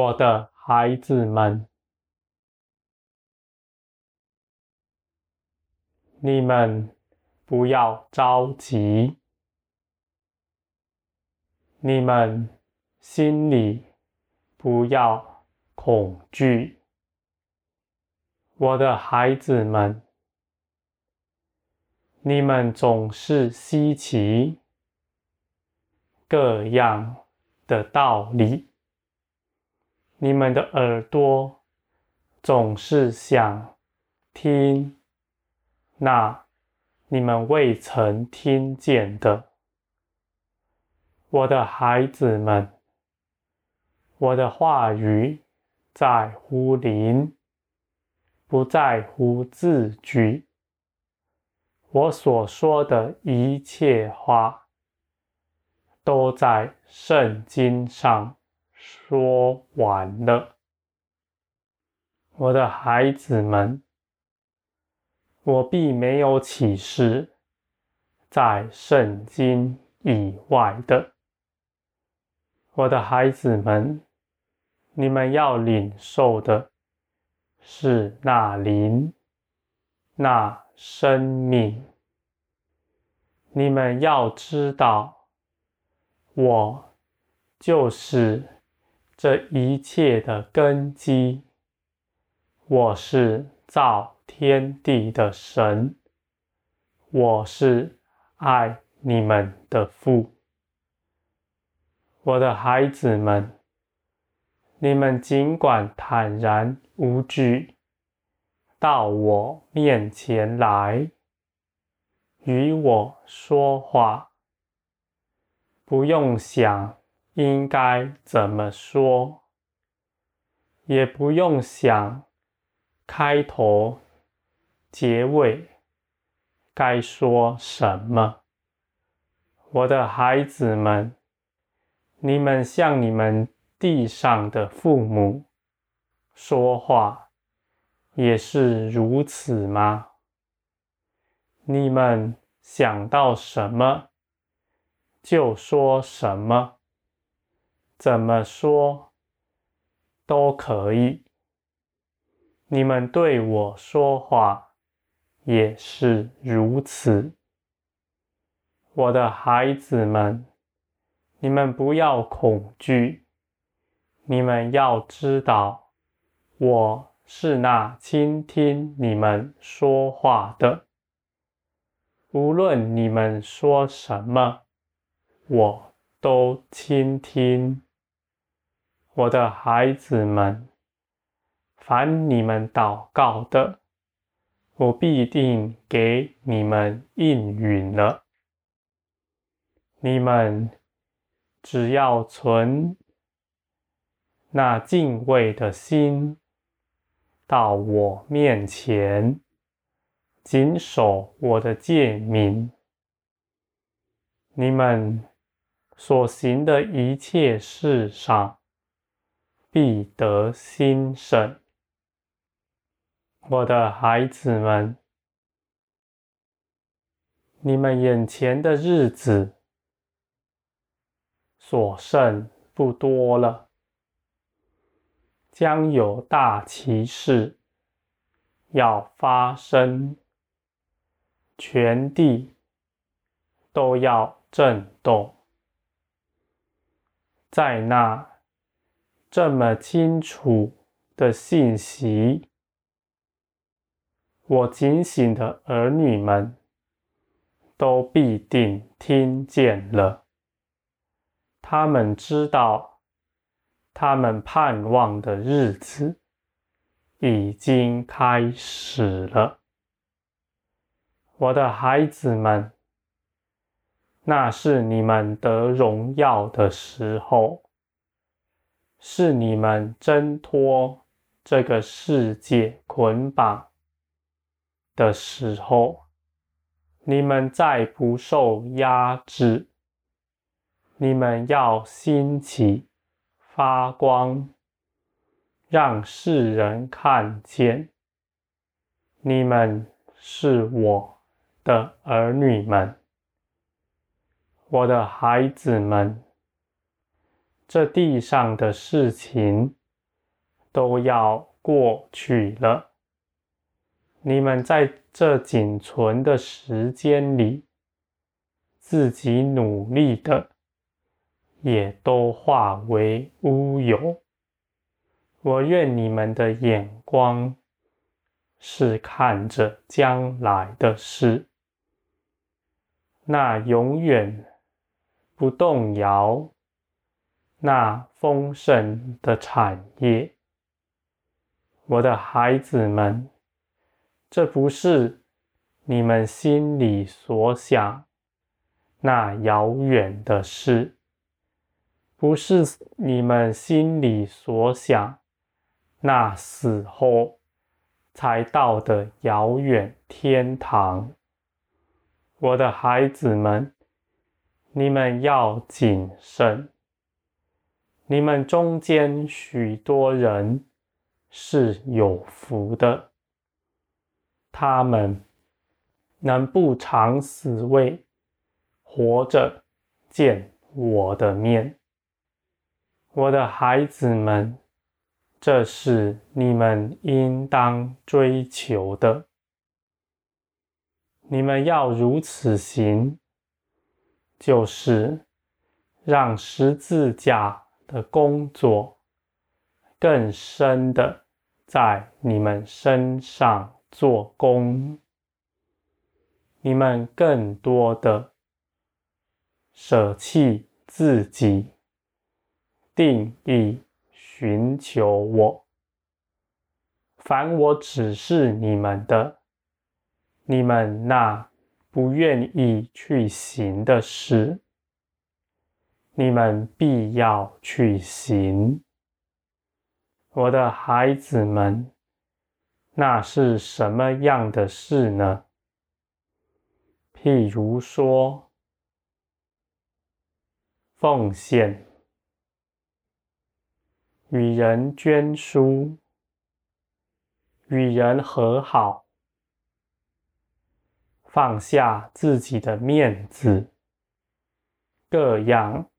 我的孩子们，你们不要着急，你们心里不要恐惧，我的孩子们，你们总是稀奇各样的道理。你们的耳朵总是想听那你们未曾听见的，我的孩子们，我的话语在乎灵，不在乎字句。我所说的一切话，都在圣经上。说完了，我的孩子们，我并没有启示在圣经以外的。我的孩子们，你们要领受的是那灵、那生命。你们要知道，我就是。这一切的根基，我是造天地的神，我是爱你们的父。我的孩子们，你们尽管坦然无惧，到我面前来，与我说话，不用想。应该怎么说？也不用想开头、结尾该说什么。我的孩子们，你们向你们地上的父母说话，也是如此吗？你们想到什么就说什么。怎么说都可以。你们对我说话也是如此。我的孩子们，你们不要恐惧。你们要知道，我是那倾听你们说话的。无论你们说什么，我都倾听。我的孩子们，凡你们祷告的，我必定给你们应允了。你们只要存那敬畏的心，到我面前，谨守我的诫命，你们所行的一切事上，必得兴盛，我的孩子们，你们眼前的日子所剩不多了，将有大奇事要发生，全地都要震动，在那。这么清楚的信息，我警醒的儿女们都必定听见了。他们知道，他们盼望的日子已经开始了。我的孩子们，那是你们得荣耀的时候。是你们挣脱这个世界捆绑的时候，你们再不受压制，你们要兴起发光，让世人看见你们是我的儿女们，我的孩子们。这地上的事情都要过去了。你们在这仅存的时间里，自己努力的，也都化为乌有。我愿你们的眼光是看着将来的事，那永远不动摇、那丰盛的产业。我的孩子们，这不是你们心里所想那遥远的事，不是你们心里所想。那死后才到的遥远天堂，我的孩子们，你们要谨慎。你们中间许多人是有福的，他们能不尝死味，活着见我的面，我的孩子们。这是你们应当追求的。你们要如此行，就是让十字架的工作更深的在你们身上做工。你们更多的舍弃自己，定义。寻求我，凡我指示你们的，你们那不愿意去行的事，你们必要去行。我的孩子们，那是什么样的事呢？譬如说，奉献。与人捐书，与人和好，放下自己的面子，各样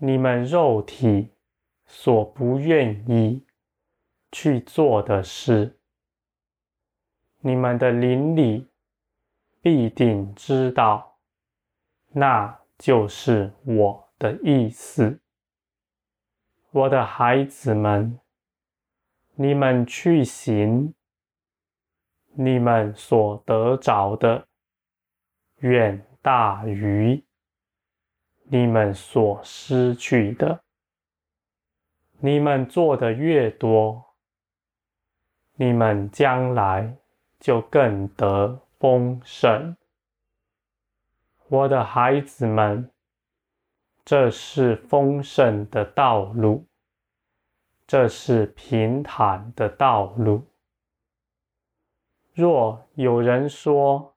你们肉体所不愿意去做的事，你们的灵里必定知道，那就是我的意思。我的孩子们，你们去行，你们所得着的远大于你们所失去的。你们做的越多，你们将来就更得丰盛。我的孩子们。这是丰盛的道路，这是平坦的道路。若有人说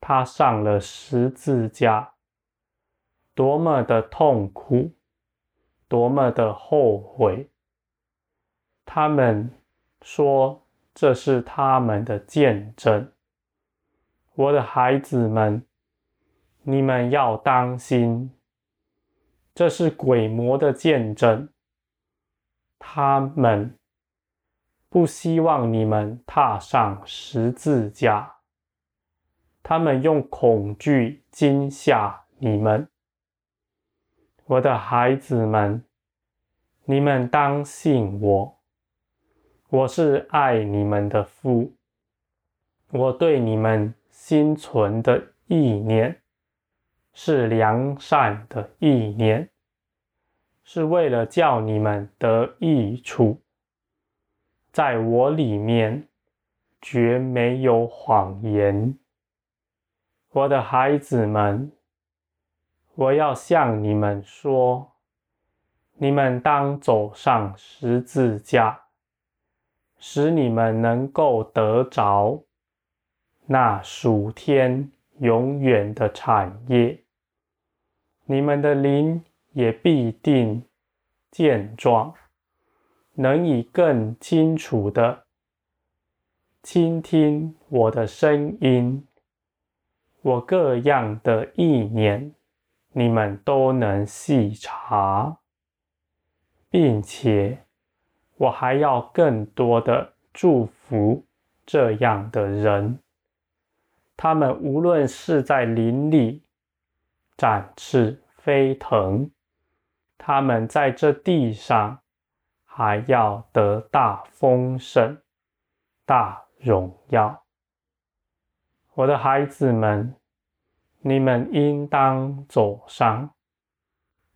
他上了十字架，多么的痛苦，多么的后悔，他们说这是他们的见证。我的孩子们，你们要当心。这是鬼魔的见证，他们不希望你们踏上十字架，他们用恐惧惊吓你们。我的孩子们，你们当信我，我是爱你们的父，我对你们心存的意念。是良善的意念，是为了叫你们得益处。在我里面绝没有谎言。我的孩子们，我要向你们说，你们当走上十字架，使你们能够得着那属天永远的产业。你们的灵也必定健壮，能以更清楚的倾听我的声音，我各样的意念，你们都能细察，并且我还要更多的祝福这样的人。他们无论是在林里展翅飞腾，他们在这地上还要得大丰盛、大荣耀。我的孩子们，你们应当走上，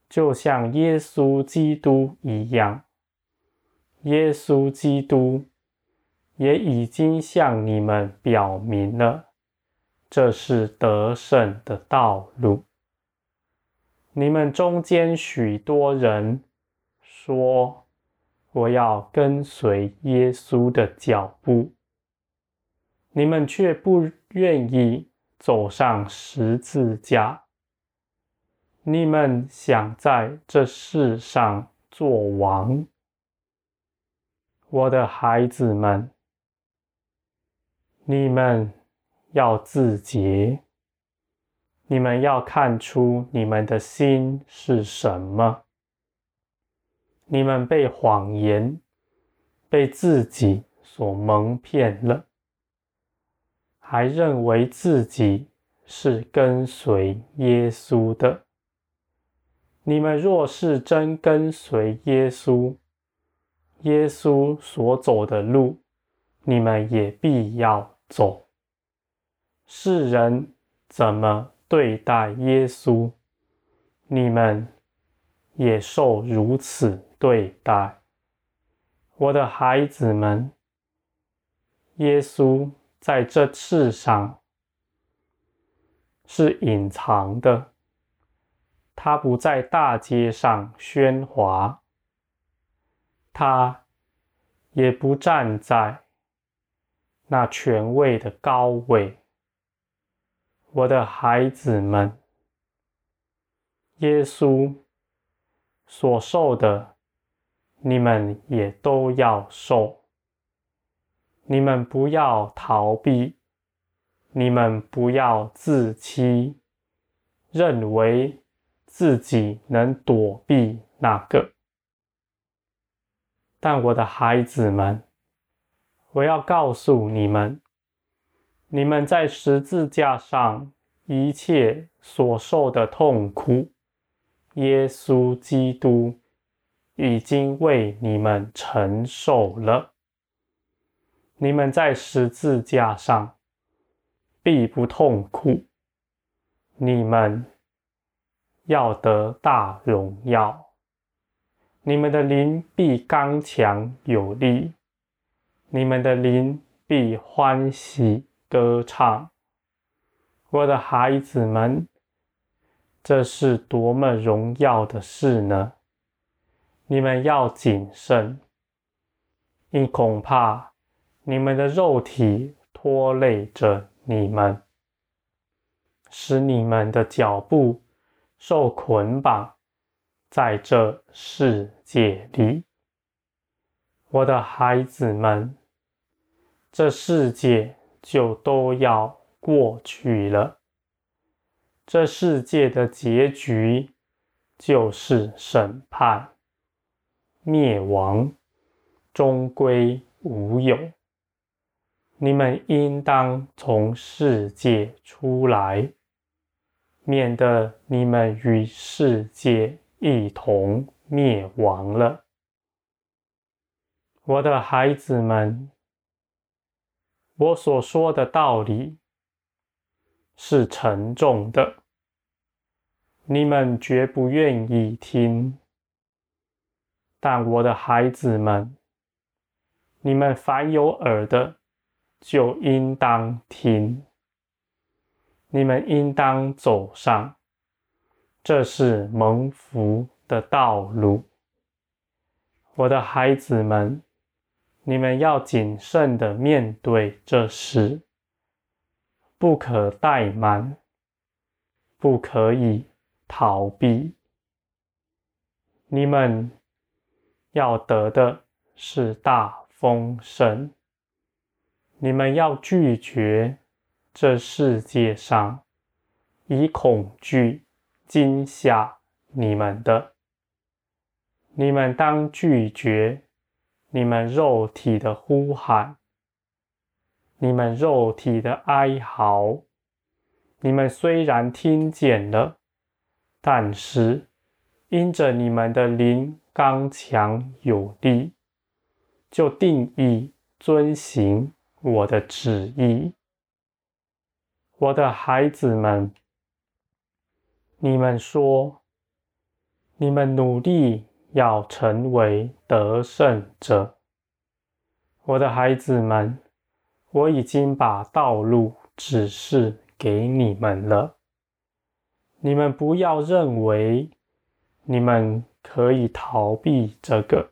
就像耶稣基督一样。耶稣基督也已经向你们表明了，这是得胜的道路。你们中间许多人说：“我要跟随耶稣的脚步。”你们却不愿意走上十字架。你们想在这世上做王，我的孩子们，你们要自洁，你们要看出你们的心是什么。你们被谎言、被自己所蒙骗了。还认为自己是跟随耶稣的。你们若是真跟随耶稣，耶稣所走的路，你们也必要走。世人怎么对待耶稣，你们也受如此对待。我的孩子们，耶稣。在这世上是隐藏的，他不在大街上喧哗，他也不站在那权位的高位。我的孩子们，耶稣所受的，你们也都要受。你们不要逃避，你们不要自欺，认为自己能躲避那个。但我的孩子们，我要告诉你们，你们在十字架上一切所受的痛苦，耶稣基督已经为你们承受了。你们在十字架上必不痛苦，你们要得大荣耀，你们的灵必刚强有力，你们的灵必欢喜歌唱。我的孩子们，这是多么荣耀的事呢？你们要谨慎，因恐怕。你们的肉体拖累着你们，使你们的脚步受捆绑在这世界里。我的孩子们，这世界就都要过去了。这世界的结局就是审判、灭亡，终归无有。你们应当从世界出来，免得你们与世界一同灭亡了。我的孩子们，我所说的道理是沉重的，你们绝不愿意听。但我的孩子们，你们凡有耳的，就应当听，你们应当走上，这是蒙福的道路。我的孩子们，你们要谨慎地面对这事，不可怠慢，不可以逃避。你们要得的是大丰盛。你们要拒绝这世界上以恐惧惊吓你们的，你们当拒绝你们肉体的呼喊，你们肉体的哀嚎。你们虽然听见了，但是因着你们的灵刚强有力，就定义遵行我的旨意。我的孩子们，你们说，你们努力要成为得胜者。我的孩子们，我已经把道路指示给你们了。你们不要认为你们可以逃避这个，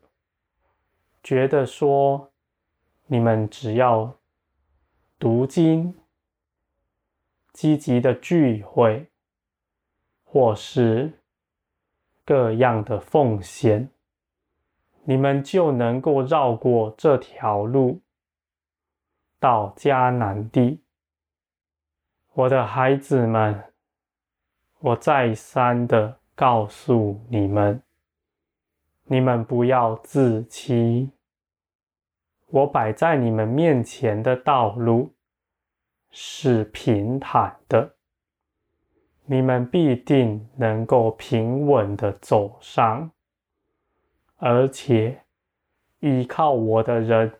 觉得说你们只要读经，积极的聚会。或是各样的奉献，你们就能够绕过这条路到迦南地。我的孩子们，我再三的告诉你们，你们不要自欺。我摆在你们面前的道路是平坦的。你们必定能够平稳地走上，而且依靠我的人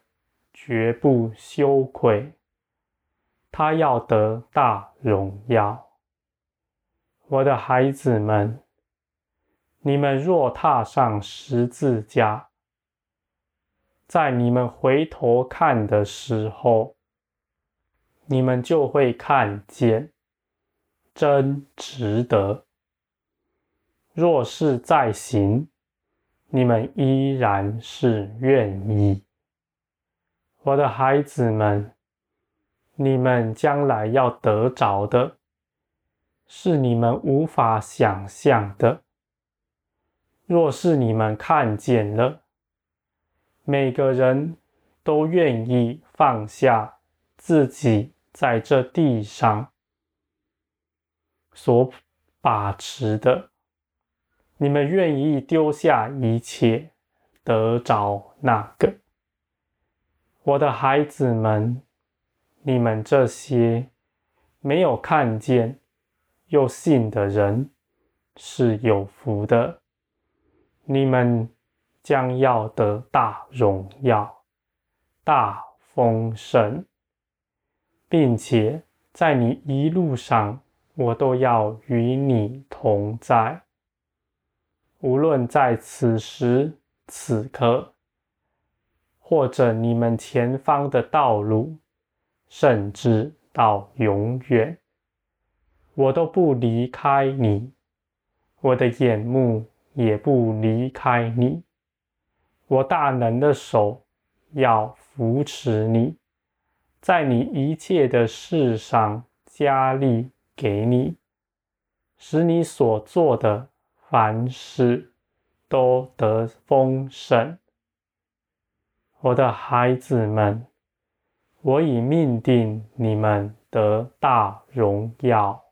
绝不羞愧。他要得大荣耀。我的孩子们，你们若踏上十字架，在你们回头看的时候，你们就会看见。真值得。若是再行，你们依然是愿意。我的孩子们，你们将来要得着的，是你们无法想象的。若是你们看见了，每个人都愿意放下自己在这地上。所把持的，你们愿意丢下一切，得着那个？我的孩子们，你们这些没有看见又信的人是有福的，你们将要得大荣耀、大丰盛，并且在你一路上。我都要与你同在，无论在此时此刻，或者你们前方的道路，甚至到永远，我都不离开你，我的眼目也不离开你，我大能的手要扶持你，在你一切的事上加力。给你，使你所做的凡事都得丰盛。我的孩子们，我已命定你们得大荣耀。